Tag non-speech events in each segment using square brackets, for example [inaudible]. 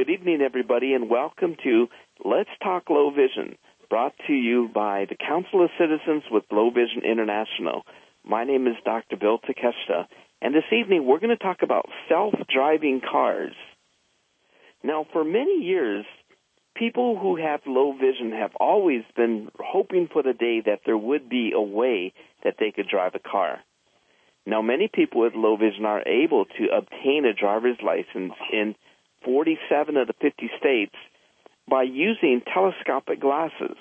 Good evening, everybody, and welcome to Let's Talk Low Vision, brought to you by the Council of Citizens with Low Vision International. My name is Dr. Bill Takeshita, and this evening we're going to talk about self-driving cars. Now, for many years, people who have low vision have always been hoping for the day that there would be a way that they could drive a car. Now, many people with low vision are able to obtain a driver's license in 47 of the 50 states by using telescopic glasses.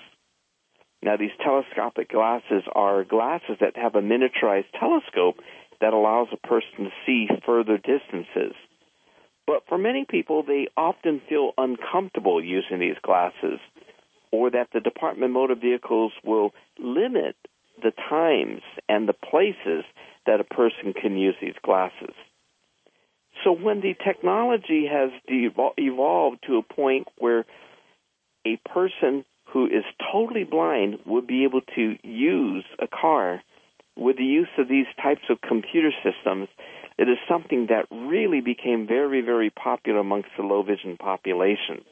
Now, these telescopic glasses are glasses that have a miniaturized telescope that allows a person to see further distances. But for many people, they often feel uncomfortable using these glasses, or that the Department of Motor Vehicles will limit the times and the places that a person can use these glasses. So when the technology has evolved to a point where a person who is totally blind would be able to use a car with the use of these types of computer systems, it is something that really became very, very popular amongst the low vision population.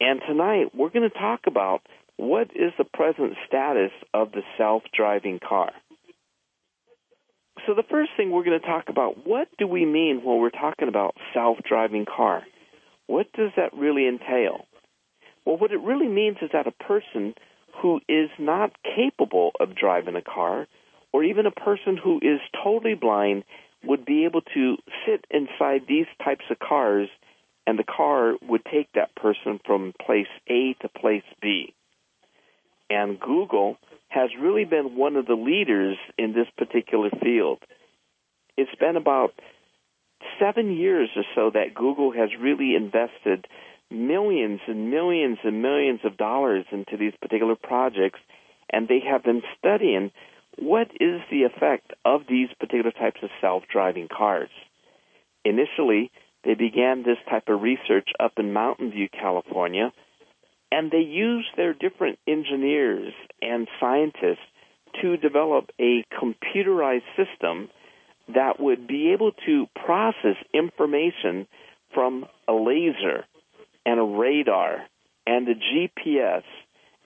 And tonight we're going to talk about what is the present status of the self-driving car. So the first thing we're going to talk about, what do we mean when we're talking about self-driving car? What does that really entail? Well, what it really means is that a person who is not capable of driving a car, or even a person who is totally blind, would be able to sit inside these types of cars, and the car would take that person from place A to place B. And Google has really been one of the leaders in this particular field. It's been about seven years or so that Google has really invested millions and millions and millions of dollars into these particular projects, and they have been studying what is the effect of these particular types of self-driving cars. Initially, they began this type of research up in Mountain View, California, and they used their different engineers and scientists to develop a computerized system that would be able to process information from a laser and a radar and a GPS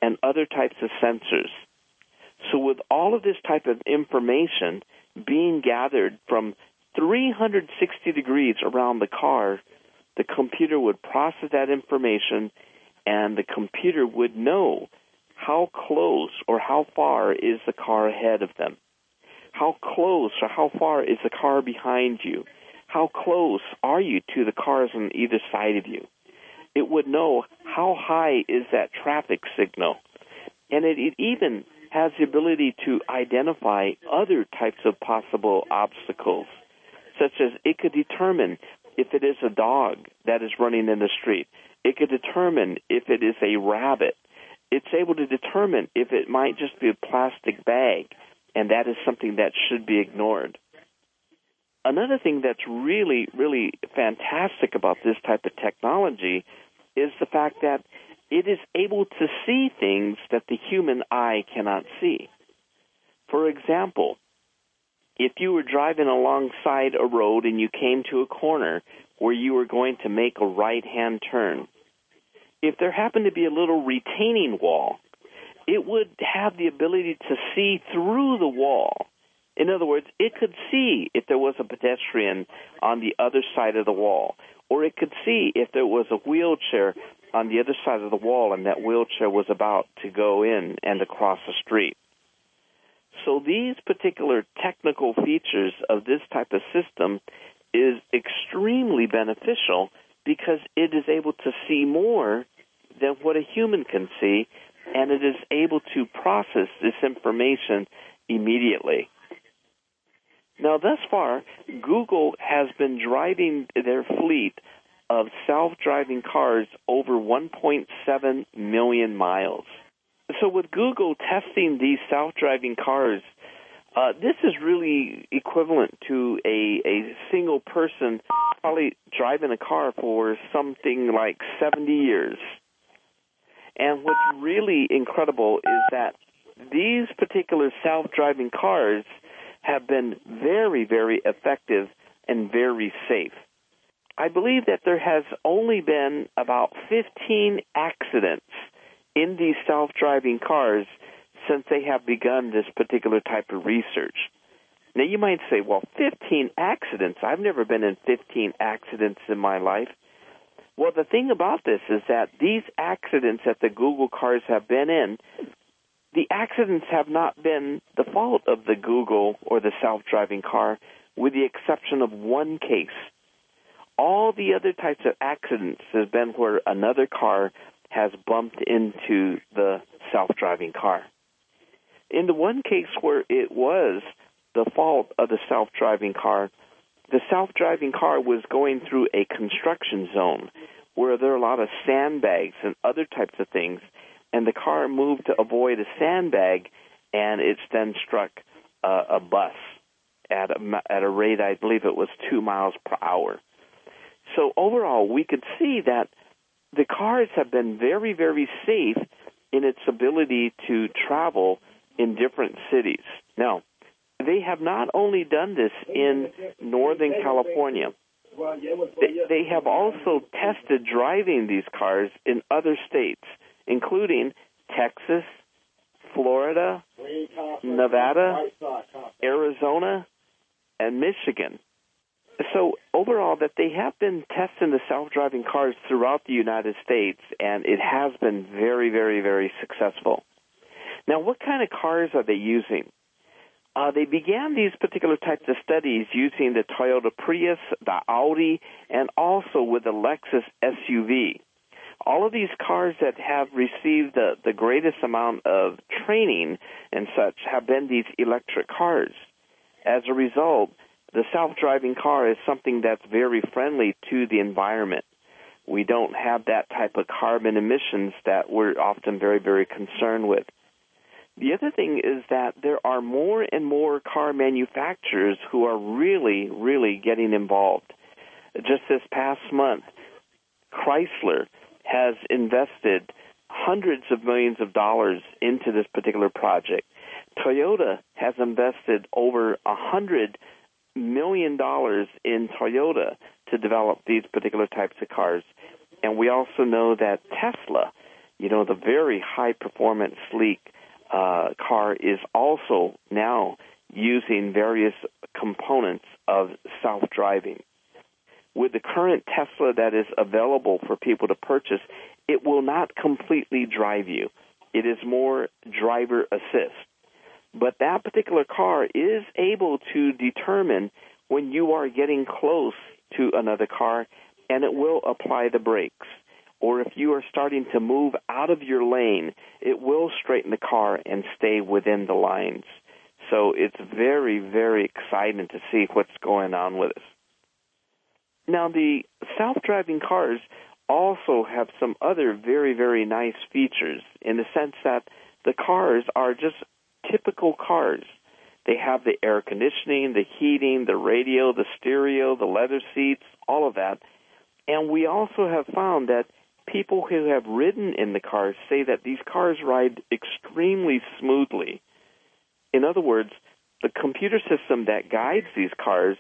and other types of sensors. So with all of this type of information being gathered from 360 degrees around the car, the computer would process that information and the computer would know how close or how far is the car ahead of them. How close or how far is the car behind you? How close are you to the cars on either side of you? It would know how high is that traffic signal. And it, it even has the ability to identify other types of possible obstacles, such as it could determine if it is a dog that is running in the street. It could determine if it is a rabbit. It's able to determine if it might just be a plastic bag, and that is something that should be ignored. Another thing that's really, really fantastic about this type of technology is the fact that it is able to see things that the human eye cannot see. For example, if you were driving alongside a road and you came to a corner where you were going to make a right hand turn, if there happened to be a little retaining wall, it would have the ability to see through the wall. In other words, it could see if there was a pedestrian on the other side of the wall, or it could see if there was a wheelchair on the other side of the wall and that wheelchair was about to go in and across the street. So these particular technical features of this type of system is extremely beneficial because it is able to see more than what a human can see, and it is able to process this information immediately. Now, thus far, Google has been driving their fleet of self-driving cars over 1.7 million miles. So with Google testing these self-driving cars, uh, this is really equivalent to a, a single person probably driving a car for something like 70 years. And what's really incredible is that these particular self-driving cars have been very, very effective and very safe. I believe that there has only been about 15 accidents in these self-driving cars since they have begun this particular type of research. Now you might say, well, 15 accidents. I've never been in 15 accidents in my life. Well, the thing about this is that these accidents that the Google cars have been in, the accidents have not been the fault of the Google or the self-driving car, with the exception of one case. All the other types of accidents has been where another car has bumped into the self-driving car. In the one case where it was the fault of the self-driving car, the self-driving car was going through a construction zone where there are a lot of sandbags and other types of things, and the car moved to avoid a sandbag, and it's then struck a bus at a, at a rate I believe it was two miles per hour. So overall, we could see that the cars have been very, very safe in its ability to travel in different cities. Now, they have not only done this in Northern California, they, have also tested driving these cars in other states, including Texas, Florida, Nevada, Arizona, and Michigan. So overall, that they have been testing the self-driving cars throughout the United States, and it has been very, very, very successful. Now, what kind of cars are they using? Uh, they began these particular types of studies using the Toyota Prius, the Audi, and also with the Lexus SUV. All of these cars that have received the, the greatest amount of training and such have been these electric cars. As a result, the self-driving car is something that's very friendly to the environment. We don't have that type of carbon emissions that we're often very, very concerned with. The other thing is that there are more and more car manufacturers who are really, really getting involved. Just this past month, Chrysler has invested hundreds of millions of dollars into this particular project. Toyota has invested over a hundred million dollars in Toyota to develop these particular types of cars. And we also know that Tesla, you know, the very high performance, sleek uh, car is also now using various components of self driving. With the current Tesla that is available for people to purchase, it will not completely drive you. It is more driver assist. But that particular car is able to determine when you are getting close to another car and it will apply the brakes or if you are starting to move out of your lane, it will straighten the car and stay within the lines. So it's very, very exciting to see what's going on with us. Now, the self driving cars also have some other very, very nice features in the sense that the cars are just typical cars. They have the air conditioning, the heating, the radio, the stereo, the leather seats, all of that. And we also have found that people who have ridden in the cars say that these cars ride extremely smoothly. In other words, the computer system that guides these cars,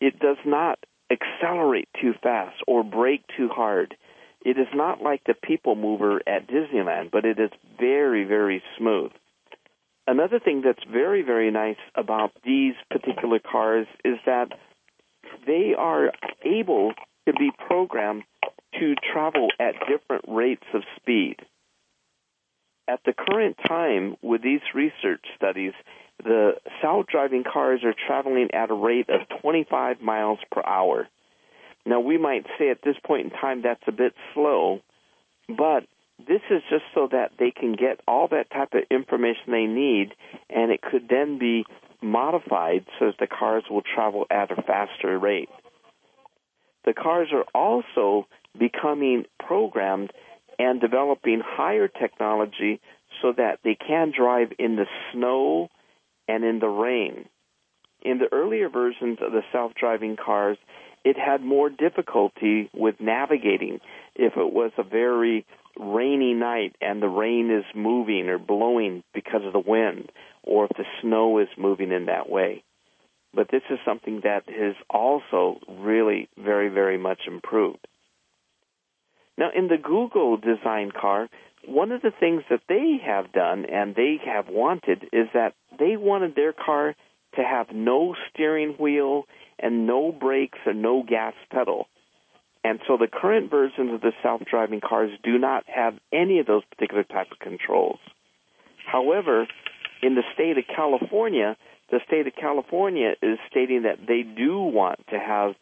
it does not accelerate too fast or brake too hard. It is not like the people mover at Disneyland, but it is very, very smooth. Another thing that's very, very nice about these particular cars is that they are able to be programmed to travel at different rates of speed. At the current time, with these research studies, the self driving cars are traveling at a rate of 25 miles per hour. Now, we might say at this point in time that's a bit slow, but this is just so that they can get all that type of information they need, and it could then be modified so that the cars will travel at a faster rate. The cars are also becoming programmed and developing higher technology so that they can drive in the snow and in the rain. In the earlier versions of the self-driving cars, it had more difficulty with navigating if it was a very rainy night and the rain is moving or blowing because of the wind or if the snow is moving in that way. but this is something that has also really very, very much improved. Now, in the Google design car, one of the things that they have done and they have wanted is that they wanted their car to have no steering wheel and no brakes and no gas pedal. And so the current versions of the self-driving cars do not have any of those particular type of controls. However, in the state of California, the state of California is stating that they do want to have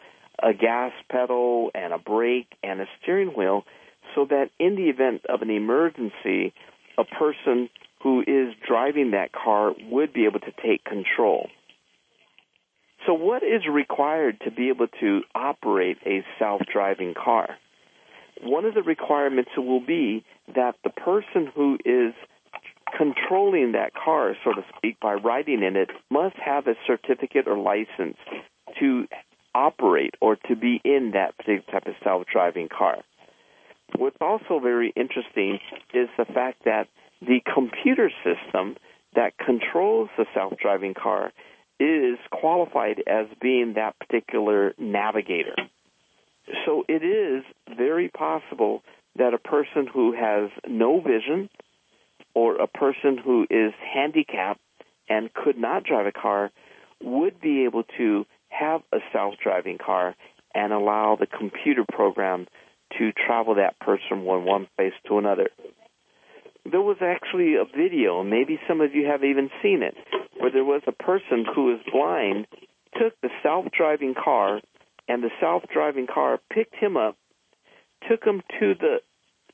a gas pedal and a brake and a steering wheel so that in the event of an emergency, a person who is driving that car would be able to take control. So, what is required to be able to operate a self driving car? One of the requirements will be that the person who is controlling that car, so to speak, by riding in it, must have a certificate or license to operate or to be in that particular type of self driving car. What's also very interesting is the fact that the computer system that controls the self driving car is qualified as being that particular navigator. So it is very possible that a person who has no vision or a person who is handicapped and could not drive a car would be able to have a self driving car and allow the computer program to travel that person from one place to another. There was actually a video, maybe some of you have even seen it, where there was a person who was blind, took the self driving car, and the self driving car picked him up, took him to the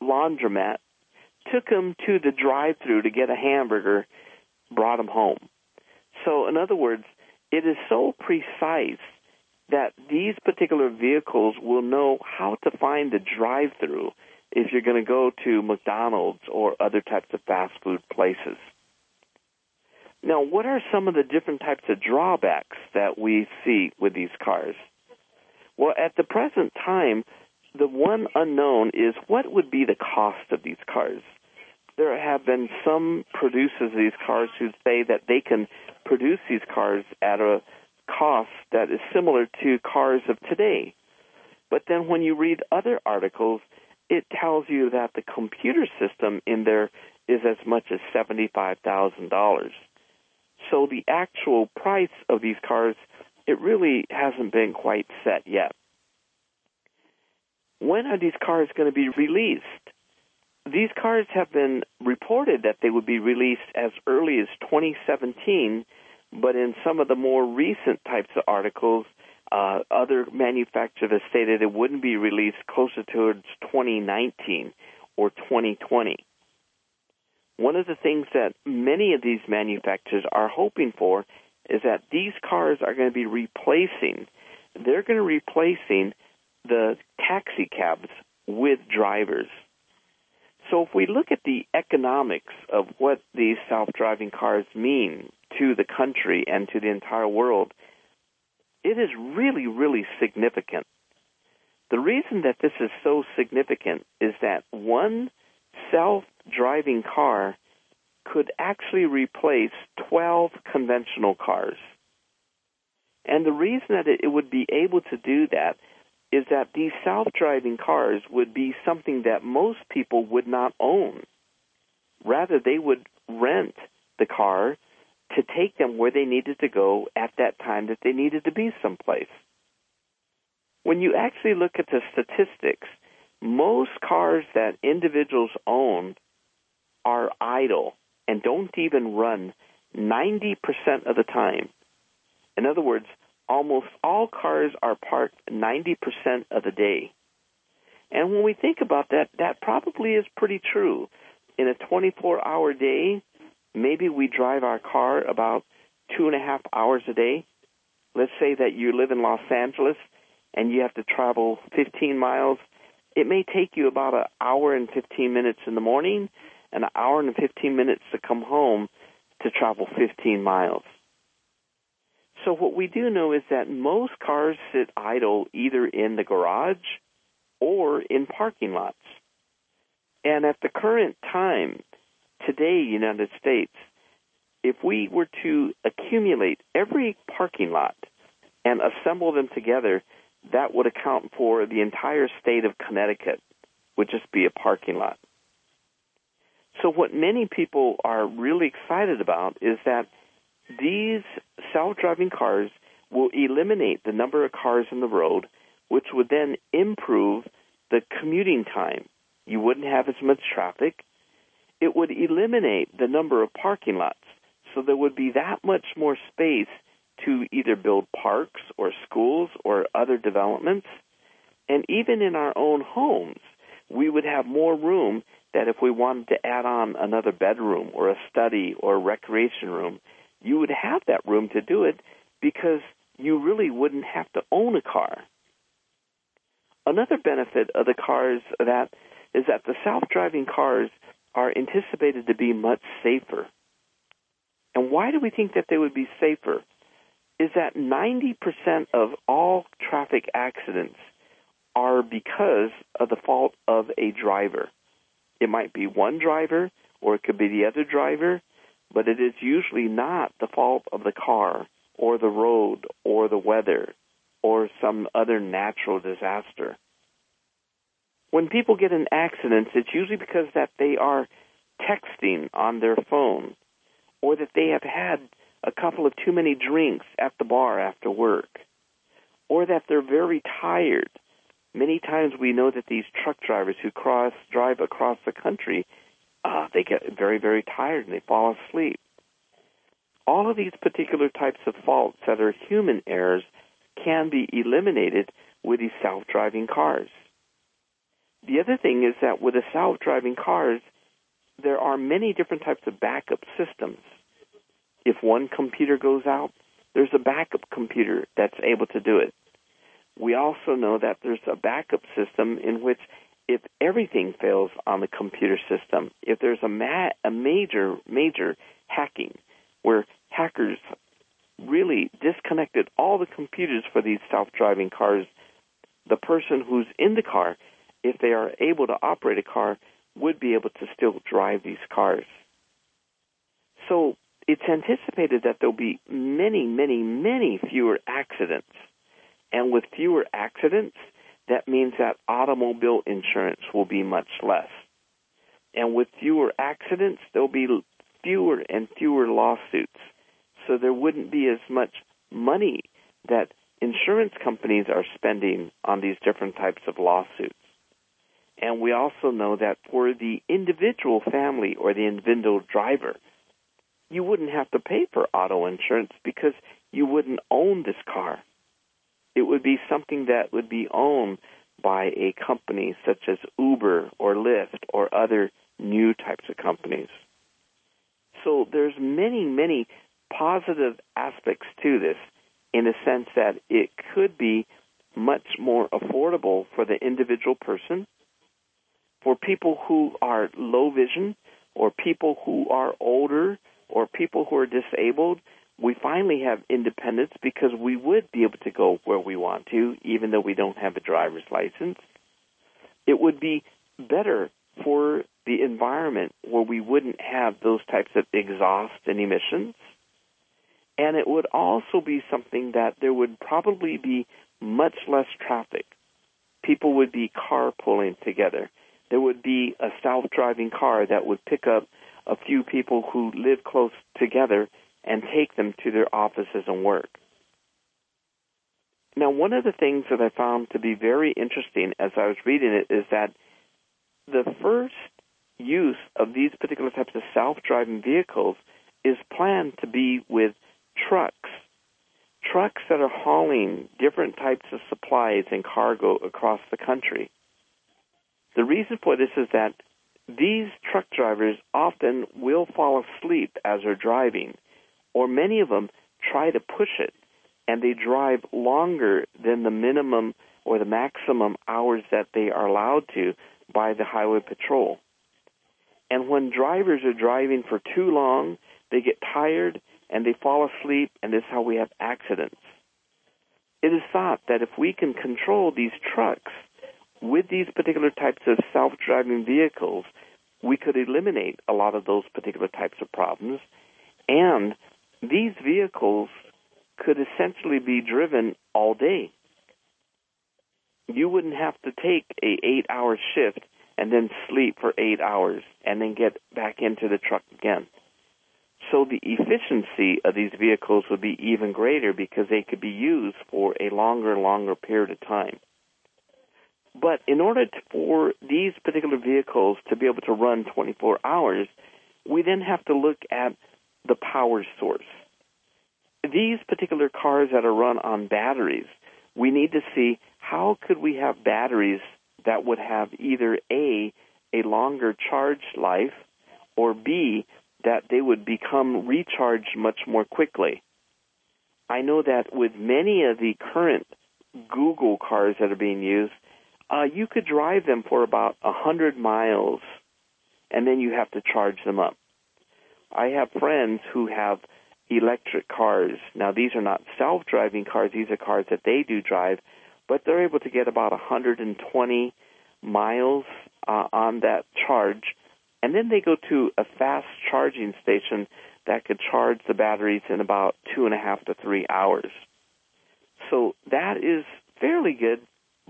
laundromat, took him to the drive through to get a hamburger, brought him home. So, in other words, it is so precise that these particular vehicles will know how to find the drive through if you're going to go to McDonald's or other types of fast food places. Now, what are some of the different types of drawbacks that we see with these cars? Well, at the present time, the one unknown is what would be the cost of these cars. There have been some producers of these cars who say that they can produce these cars at a cost that is similar to cars of today. But then when you read other articles, it tells you that the computer system in there is as much as $75,000. So the actual price of these cars, it really hasn't been quite set yet. When are these cars going to be released? These cars have been reported that they would be released as early as 2017 but in some of the more recent types of articles, uh, other manufacturers have stated it wouldn't be released closer towards 2019 or 2020. One of the things that many of these manufacturers are hoping for is that these cars are going to be replacing, they're going to be replacing the taxi cabs with drivers. So if we look at the economics of what these self-driving cars mean to the country and to the entire world, it is really, really significant. The reason that this is so significant is that one self-driving car could actually replace 12 conventional cars. And the reason that it would be able to do that is that these self-driving cars would be something that most people would not own. Rather, they would rent the car to take them where they needed to go at that time that they needed to be someplace. When you actually look at the statistics, most cars that individuals own are idle and don't even run 90% of the time. In other words, almost all cars are parked 90% of the day. And when we think about that, that probably is pretty true. In a 24 hour day, maybe we drive our car about two and a half hours a day. Let's say that you live in Los Angeles and you have to travel 15 miles. It may take you about an hour and 15 minutes in the morning and an hour and 15 minutes to come home to travel 15 miles. So what we do know is that most cars sit idle either in the garage or in parking lots. And at the current time, today, United States, if we were to accumulate every parking lot and assemble them together, that would account for the entire state of Connecticut, would just be a parking lot. So what many people are really excited about is that these self-driving cars will eliminate the number of cars in the road, which would then improve the commuting time. You wouldn't have as much traffic. It would eliminate the number of parking lots. So there would be that much more space to either build parks or schools or other developments. And even in our own homes, we would have more room that if we wanted to add on another bedroom or a study or a recreation room, you would have that room to do it because you really wouldn't have to own a car. Another benefit of the cars that is that the self-driving cars are anticipated to be much safer. And why do we think that they would be safer? Is that 90% of all traffic accidents are because of the fault of a driver. It might be one driver or it could be the other driver, but it is usually not the fault of the car or the road or the weather or some other natural disaster. When people get in accidents, it's usually because that they are texting on their phone or that they have had a couple of too many drinks at the bar after work or that they're very tired many times we know that these truck drivers who cross drive across the country, uh, they get very very tired and they fall asleep. All of these particular types of faults that are human errors can be eliminated with these self-driving cars. The other thing is that with the self-driving cars, there are many different types of backup systems. If one computer goes out, there's a backup computer that's able to do it. We also know that there's a backup system in which if everything fails on the computer system, if there's a, ma- a major, major hacking where hackers really disconnected all the computers for these self-driving cars, the person who's in the car, if they are able to operate a car, would be able to still drive these cars. So it's anticipated that there'll be many, many, many fewer accidents and with fewer accidents, that means that automobile insurance will be much less. And with fewer accidents, there'll be fewer and fewer lawsuits. So there wouldn't be as much money that insurance companies are spending on these different types of lawsuits. And we also know that for the individual family or the individual driver, you wouldn't have to pay for auto insurance because you wouldn't own this car it would be something that would be owned by a company such as Uber or Lyft or other new types of companies. So there's many, many positive aspects to this in the sense that it could be much more affordable for the individual person, for people who are low vision, or people who are older, or people who are disabled we finally have independence because we would be able to go where we want to, even though we don't have a driver's license. It would be better for the environment where we wouldn't have those types of exhaust and emissions. And it would also be something that there would probably be much less traffic. People would be carpooling together. There would be a self-driving car that would pick up a few people who live close together and take them to their offices and work. Now, one of the things that I found to be very interesting as I was reading it is that the first use of these particular types of self-driving vehicles is planned to be with trucks. Trucks that are hauling different types of supplies and cargo across the country. The reason for this is that these truck drivers often will fall asleep as they're driving or many of them try to push it and they drive longer than the minimum or the maximum hours that they are allowed to by the highway patrol. And when drivers are driving for too long, they get tired and they fall asleep, and this is how we have accidents. It is thought that if we can control these trucks with these particular types of self driving vehicles, we could eliminate a lot of those particular types of problems and these vehicles could essentially be driven all day. You wouldn't have to take a eight hour shift and then sleep for eight hours and then get back into the truck again. So the efficiency of these vehicles would be even greater because they could be used for a longer, longer period of time. But in order to, for these particular vehicles to be able to run 24 hours, we then have to look at the power source. These particular cars that are run on batteries, we need to see how could we have batteries that would have either A, a longer charge life, or B, that they would become recharged much more quickly. I know that with many of the current Google cars that are being used, uh, you could drive them for about a hundred miles, and then you have to charge them up. I have friends who have electric cars. Now, these are not self-driving cars; these are cars that they do drive, but they're able to get about a 120 miles uh, on that charge, and then they go to a fast charging station that could charge the batteries in about two and a half to three hours. So that is fairly good,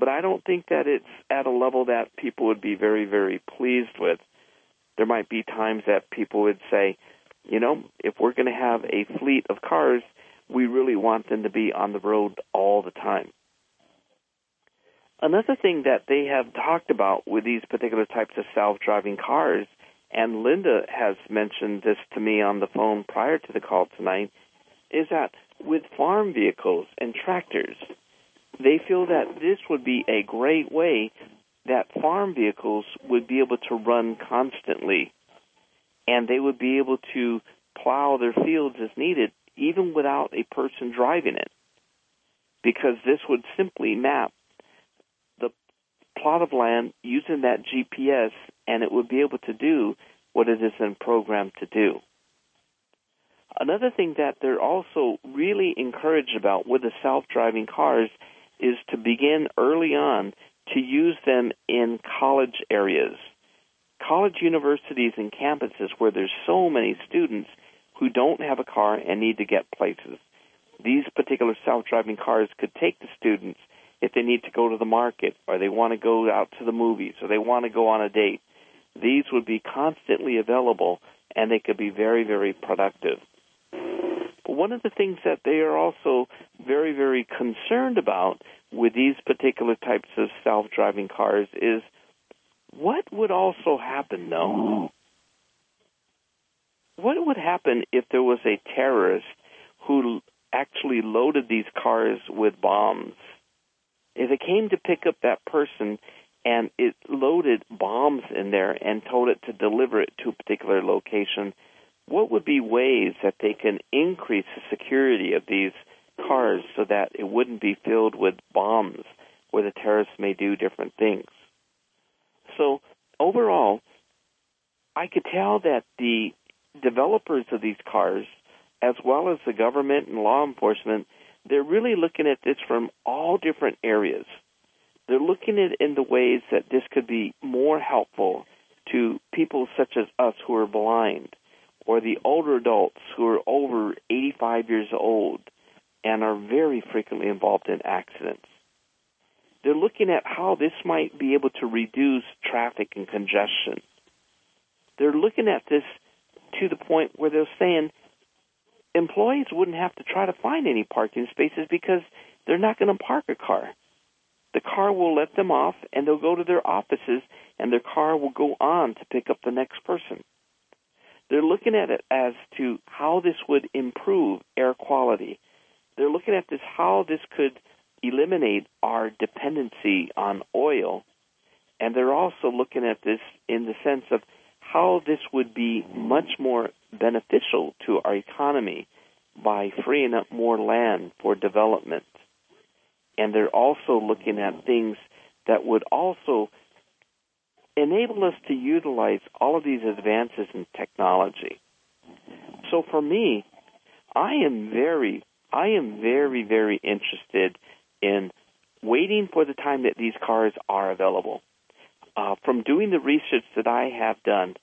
but I don't think that it's at a level that people would be very, very pleased with. There might be times that people would say, you know, if we're going to have a fleet of cars, we really want them to be on the road all the time. Another thing that they have talked about with these particular types of self-driving cars, and Linda has mentioned this to me on the phone prior to the call tonight, is that with farm vehicles and tractors, they feel that this would be a great way that farm vehicles would be able to run constantly and they would be able to plow their fields as needed even without a person driving it because this would simply map the plot of land using that GPS and it would be able to do what it is then programmed to do. Another thing that they're also really encouraged about with the self-driving cars is to begin early on to use them in college areas college universities and campuses where there's so many students who don't have a car and need to get places. These particular self-driving cars could take the students if they need to go to the market or they want to go out to the movies or they want to go on a date. These would be constantly available and they could be very, very productive. One of the things that they are also very, very concerned about with these particular types of self-driving cars is what would also happen, though? What would happen if there was a terrorist who actually loaded these cars with bombs? If it came to pick up that person and it loaded bombs in there and told it to deliver it to a particular location, what would be ways that they can increase the security of these cars so that it wouldn't be filled with bombs where the terrorists may do different things? So overall, I could tell that the developers of these cars, as well as the government and law enforcement, they're really looking at this from all different areas. They're looking at in the ways that this could be more helpful to people such as us who are blind, or the older adults who are over 85 years old and are very frequently involved in accidents. They're looking at how this might be able to reduce traffic and congestion. They're looking at this to the point where they're saying employees wouldn't have to try to find any parking spaces because they're not going to park a car. The car will let them off and they'll go to their offices and their car will go on to pick up the next person. They're looking at it as to how this would improve air quality. They're looking at this how this could eliminate our dependency on oil. And they're also looking at this in the sense of how this would be much more beneficial to our economy by freeing up more land for development. And they're also looking at things that would also enable us to utilize all of these advances in technology. So for me, I am very, I am very, very interested in waiting for the time that these cars are available. Uh, from doing the research that I have done,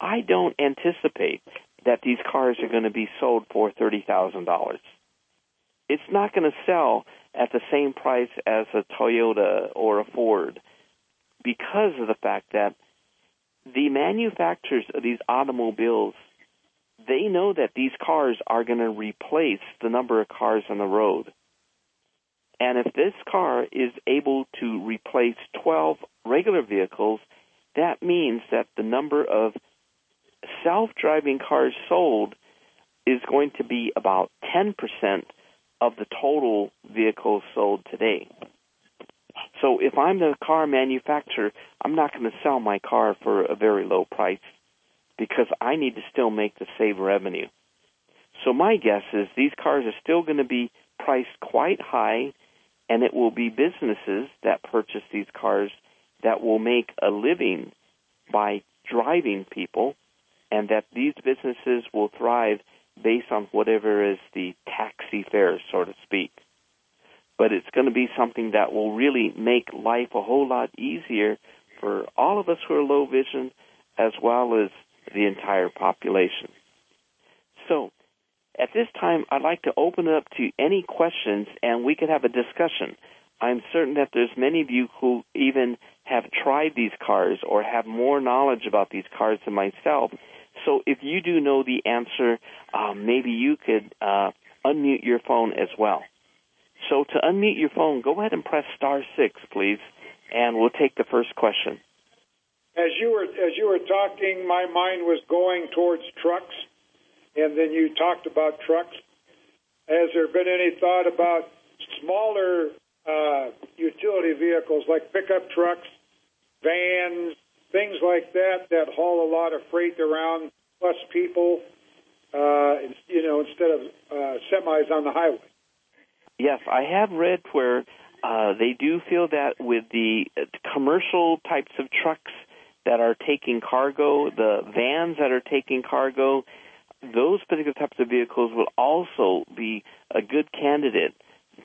I don't anticipate that these cars are going to be sold for thirty thousand dollars. it's not going to sell at the same price as a Toyota or a Ford because of the fact that the manufacturers of these automobiles they know that these cars are going to replace the number of cars on the road. And if this car is able to replace 12 regular vehicles, that means that the number of self-driving cars sold is going to be about 10% of the total vehicles sold today. So if I'm the car manufacturer, I'm not going to sell my car for a very low price because I need to still make the same revenue. So my guess is these cars are still going to be priced quite high and it will be businesses that purchase these cars that will make a living by driving people and that these businesses will thrive based on whatever is the taxi fare, so to speak. But it's going to be something that will really make life a whole lot easier for all of us who are low vision as well as the entire population. So, at this time, I'd like to open it up to any questions and we could have a discussion. I'm certain that there's many of you who even have tried these cars or have more knowledge about these cars than myself. So if you do know the answer, um, maybe you could uh, unmute your phone as well. So to unmute your phone, go ahead and press star six, please, and we'll take the first question. As you were as you were talking, my mind was going towards trucks, and then you talked about trucks. Has there been any thought about smaller uh, utility vehicles like pickup trucks, vans, things like that that haul a lot of freight around, plus people, uh, you know, instead of uh, semis on the highway? Yes, I have read where uh, they do feel that with the commercial types of trucks that are taking cargo, the vans that are taking cargo, those particular types of vehicles will also be a good candidate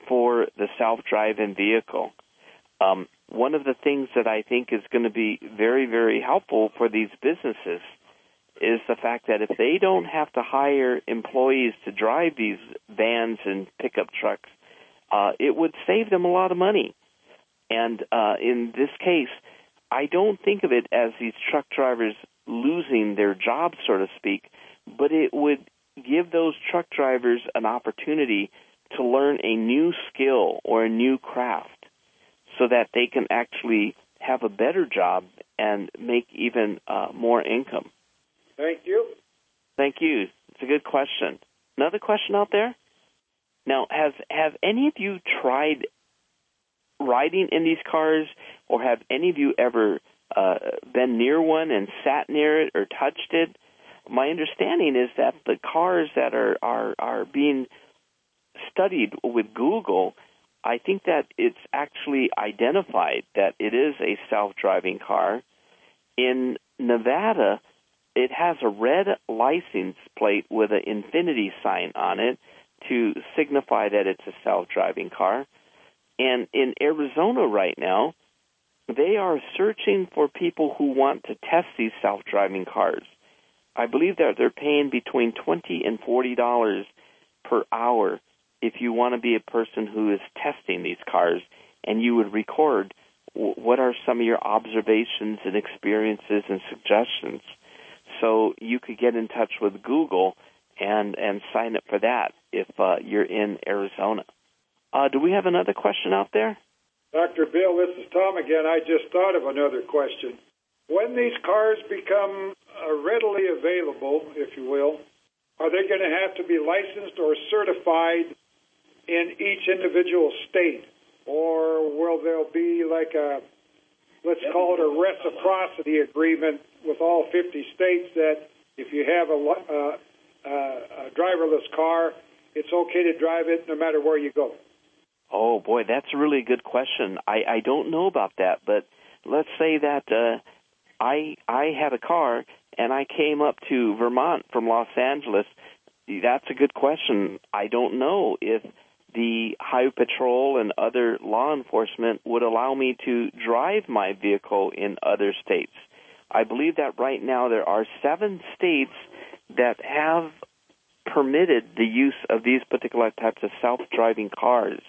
for the self-driving vehicle. Um, one of the things that I think is going to be very, very helpful for these businesses is the fact that if they don't have to hire employees to drive these vans and pickup trucks, uh, it would save them a lot of money. And uh, in this case, I don't think of it as these truck drivers losing their jobs, so to speak, but it would give those truck drivers an opportunity to learn a new skill or a new craft so that they can actually have a better job and make even uh, more income. Thank you. Thank you. It's a good question. Another question out there? Now, has have any of you tried riding in these cars, or have any of you ever uh, been near one and sat near it or touched it? My understanding is that the cars that are are are being studied with Google, I think that it's actually identified that it is a self-driving car. In Nevada, it has a red license plate with an infinity sign on it to signify that it's a self-driving car. And in Arizona right now, they are searching for people who want to test these self-driving cars. I believe that they're paying between 20 and 40 dollars per hour if you want to be a person who is testing these cars and you would record what are some of your observations and experiences and suggestions so you could get in touch with Google and and sign up for that if uh, you're in Arizona. Uh, do we have another question out there? Dr. Bill, this is Tom again. I just thought of another question. When these cars become uh, readily available, if you will, are they going to have to be licensed or certified in each individual state? Or will there be like a, let's call it a reciprocity agreement with all 50 states that if you have a, uh, a driverless car, it's okay to drive it no matter where you go? Oh boy, that's a really good question. I, I don't know about that, but let's say that uh, I I had a car and I came up to Vermont from Los Angeles. That's a good question. I don't know if the Highway Patrol and other law enforcement would allow me to drive my vehicle in other states. I believe that right now there are seven states that have permitted the use of these particular types of self-driving cars.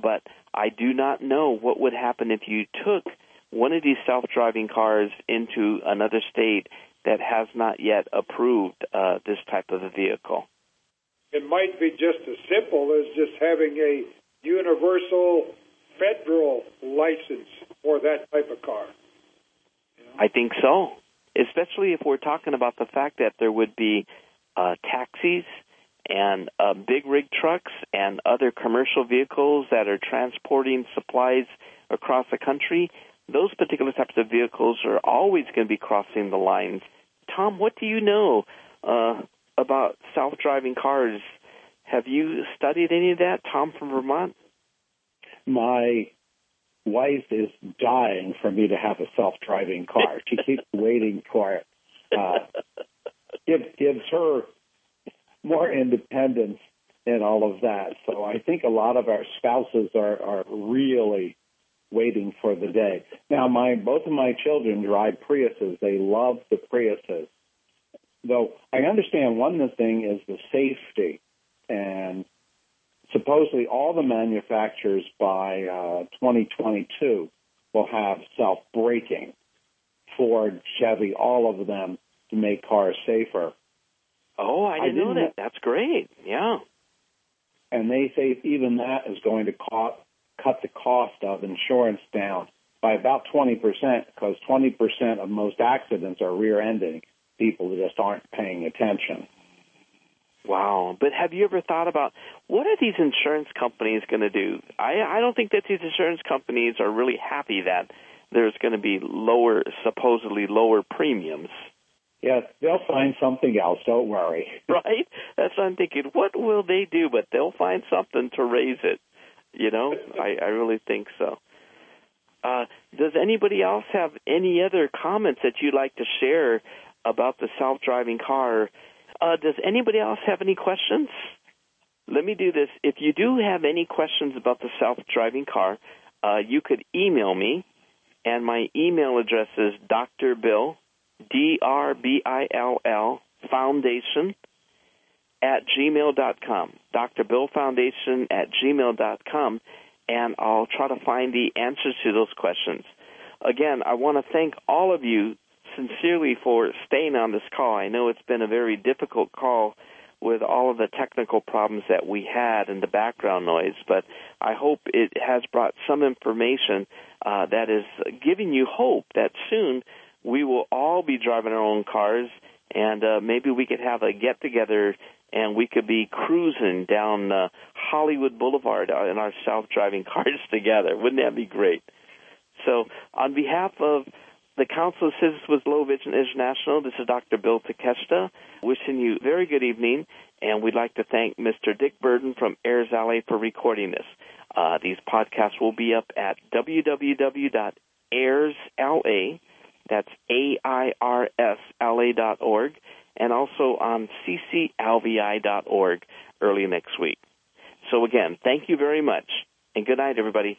But I do not know what would happen if you took one of these self-driving cars into another state that has not yet approved uh, this type of a vehicle. It might be just as simple as just having a universal federal license for that type of car. I think so, especially if we're talking about the fact that there would be uh, taxis and uh, big rig trucks and other commercial vehicles that are transporting supplies across the country. Those particular types of vehicles are always going to be crossing the lines. Tom, what do you know uh, about self-driving cars? Have you studied any of that, Tom from Vermont? My wife is dying for me to have a self-driving car. She keeps [laughs] waiting for it. Uh, gives gives her more independence and all of that. So I think a lot of our spouses are are really waiting for the day. Now my both of my children drive Priuses. They love the Priuses. Though I understand one of the thing is the safety and supposedly all the manufacturers by uh, 2022 will have self-braking. Ford, Chevy, all of them to make cars safer. Oh, I didn't, I didn't know that. That's great. Yeah. And they say even that is going to co- cut the cost of insurance down by about 20% because 20% of most accidents are rear-ending people who just aren't paying attention. Wow. But have you ever thought about what are these insurance companies going to do? I, I don't think that these insurance companies are really happy that there's going to be lower, supposedly lower premiums. Yes, they'll find something else. Don't worry. [laughs] [laughs] Right? That's what I'm thinking. What will they do? But they'll find something to raise it. You know, I, I really think so. Uh, does anybody else have any other comments that you'd like to share about the self-driving car uh, does anybody else have any questions? Let me do this. If you do have any questions about the self-driving car, uh, you could email me, and my email address is Dr. Bill, D-R-B-I-L-L, Foundation, at gmail.com. Dr. Bill Foundation at gmail.com, and I'll try to find the answers to those questions. Again, I want to thank all of you sincerely for staying on this call. I know it's been a very difficult call with all of the technical problems that we had and the background noise, but I hope it has brought some information uh, that is giving you hope that soon we will all be driving our own cars and uh, maybe we could have a get together and we could be cruising down uh, Hollywood Boulevard in our self driving [laughs] cars together. Wouldn't that be great? So, on behalf of the Council of Citizens with Low Vision International, this is Dr. Bill Takeshita, wishing you very good evening, and we'd like to thank Mr. Dick Burden from Airs LA for recording this. Uh, these podcasts will be up at www.airsla, that's A-I-R-S-L-A dot org, and also on cclvi.org early next week. So again, thank you very much, and good night, everybody.